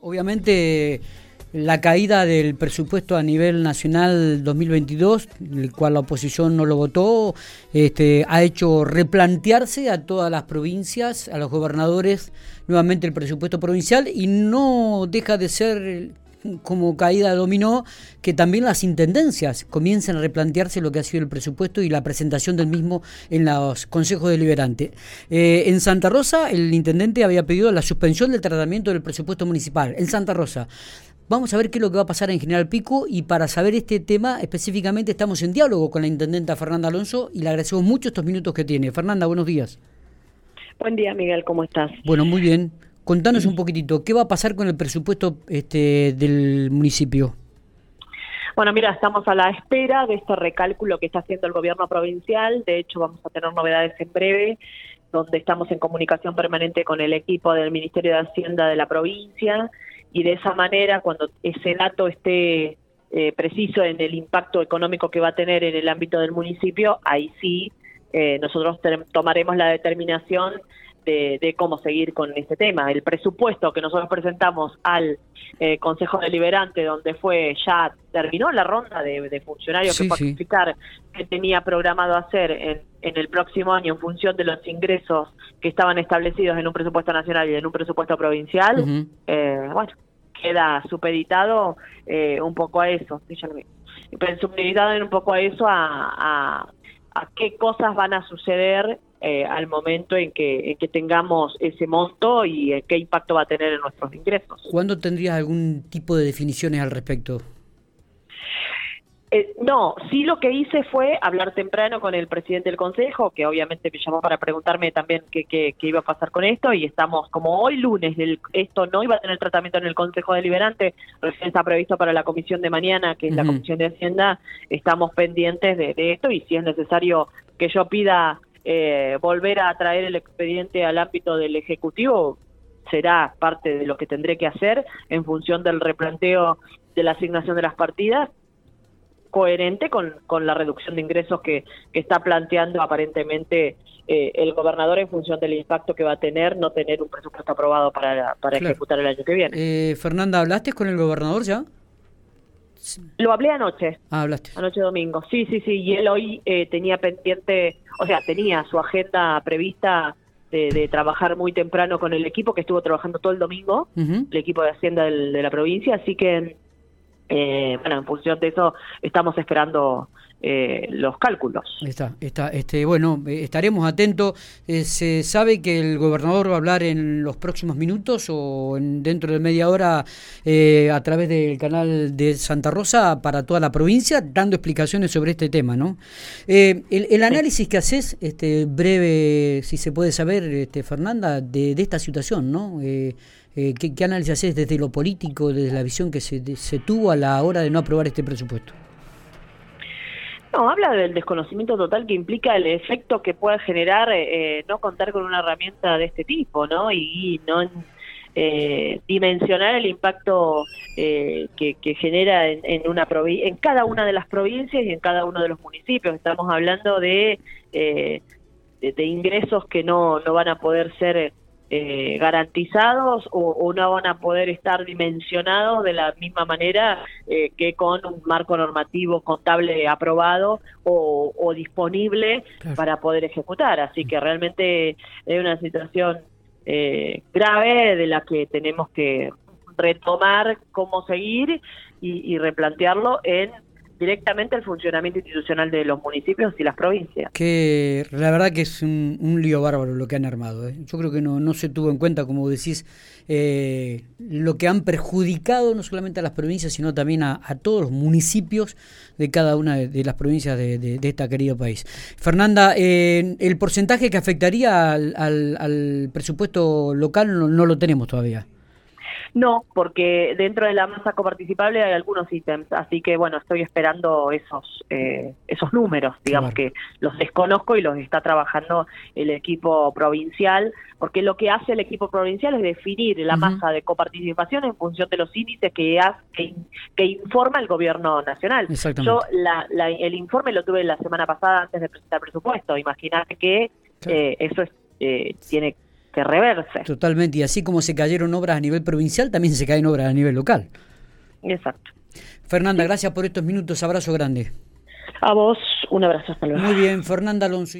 obviamente la caída del presupuesto a nivel nacional 2022, el cual la oposición no lo votó, este, ha hecho replantearse a todas las provincias, a los gobernadores, nuevamente el presupuesto provincial y no deja de ser como caída dominó que también las intendencias comiencen a replantearse lo que ha sido el presupuesto y la presentación del mismo en los consejos deliberantes. Eh, en Santa Rosa, el intendente había pedido la suspensión del tratamiento del presupuesto municipal. En Santa Rosa, Vamos a ver qué es lo que va a pasar en General Pico y para saber este tema específicamente estamos en diálogo con la intendenta Fernanda Alonso y le agradecemos mucho estos minutos que tiene. Fernanda, buenos días. Buen día, Miguel, ¿cómo estás? Bueno, muy bien. Contanos un poquitito, ¿qué va a pasar con el presupuesto este, del municipio? Bueno, mira, estamos a la espera de este recálculo que está haciendo el gobierno provincial. De hecho, vamos a tener novedades en breve, donde estamos en comunicación permanente con el equipo del Ministerio de Hacienda de la provincia y de esa manera, cuando ese dato esté eh, preciso en el impacto económico que va a tener en el ámbito del municipio, ahí sí eh, nosotros tomaremos la determinación de, cómo seguir con este tema. El presupuesto que nosotros presentamos al eh, Consejo Deliberante, donde fue ya terminó la ronda de, funcionarios que fue explicar que tenía programado hacer en, en el próximo año en función de los ingresos que estaban establecidos en un presupuesto nacional y en un presupuesto provincial, eh, bueno, queda supeditado eh, un poco a eso, supeditado en un poco a eso, a, a, qué cosas van a suceder eh, al momento en que, en que tengamos ese monto y qué impacto va a tener en nuestros ingresos. ¿Cuándo tendrías algún tipo de definiciones al respecto? Eh, no, sí lo que hice fue hablar temprano con el presidente del Consejo, que obviamente me llamó para preguntarme también qué, qué, iba a pasar con esto, y estamos, como hoy lunes, esto no iba a tener tratamiento en el Consejo Deliberante, recién está previsto para la comisión de mañana, que es la Comisión de Hacienda, estamos pendientes de, esto, y si es necesario que yo pida eh, volver a traer el expediente al ámbito del Ejecutivo, será parte de lo que tendré que hacer en función del replanteo de la asignación de las partidas coherente con, con la reducción de ingresos que, que está planteando aparentemente eh, el gobernador en función del impacto que va a tener no tener un presupuesto aprobado para, para ejecutar el año que viene. Eh, Fernanda, ¿hablaste con el gobernador ya? Lo hablé anoche. Ah, hablaste. Anoche domingo. Sí, sí, sí. Y él hoy eh, tenía pendiente, o sea, tenía su agenda prevista de, trabajar muy temprano con el equipo que estuvo trabajando todo el domingo, el equipo de Hacienda de la provincia. Así que eh, bueno, en función de eso estamos esperando eh, los cálculos. Está, está, este, bueno, eh, estaremos atentos. ¿Se sabe que el gobernador va a hablar en los próximos minutos o en, dentro de media hora a través del canal de Santa Rosa para toda la provincia, dando explicaciones sobre este tema, ¿no? el, análisis que haces, este, breve, si se puede saber, este, Fernanda, de, de esta situación, ¿no? Eh, ¿qué, análisis haces desde lo político, desde la visión que se, se tuvo a la hora de no aprobar este presupuesto? No, habla del desconocimiento total que implica el efecto que puede generar eh, no contar con una herramienta de este tipo, ¿no? Y, no eh, dimensionar el impacto que, genera en, una en cada una de las provincias y en cada uno de los municipios. Estamos hablando de, de, de, ingresos que no, no van a poder ser eh, garantizados o, no van a poder estar dimensionados de la misma manera eh, que con un marco normativo contable aprobado o, disponible para poder ejecutar. Así que realmente es una situación eh, grave de la que tenemos que retomar cómo seguir y replantearlo en directamente el funcionamiento institucional de los municipios y las provincias. Que la verdad que es un, lío bárbaro lo que han armado. ¿eh? Yo creo que no, no se tuvo en cuenta, como decís, eh, lo que han perjudicado no solamente a las provincias, sino también a, todos los municipios de cada una de, las provincias de, de, este querido país. Fernanda, eh, el porcentaje que afectaría al, al, presupuesto local no lo tenemos todavía. No, porque dentro de la masa coparticipable hay algunos ítems, así que bueno, estoy esperando esos eh, esos números, digamos que los desconozco y los está trabajando el equipo provincial, porque lo que hace el equipo provincial es definir la masa de coparticipación en función de los índices que, hace, que, informa el gobierno nacional. Yo el informe lo tuve la semana pasada antes de presentar presupuesto, imagínate que eh, eso es, eh, tiene se reverse. Totalmente, y así como se cayeron obras a nivel provincial, también se caen obras a nivel local. Exacto. Fernanda, gracias por estos minutos, abrazo grande. A vos, un abrazo, hasta luego. Muy bien, Fernanda Alonso.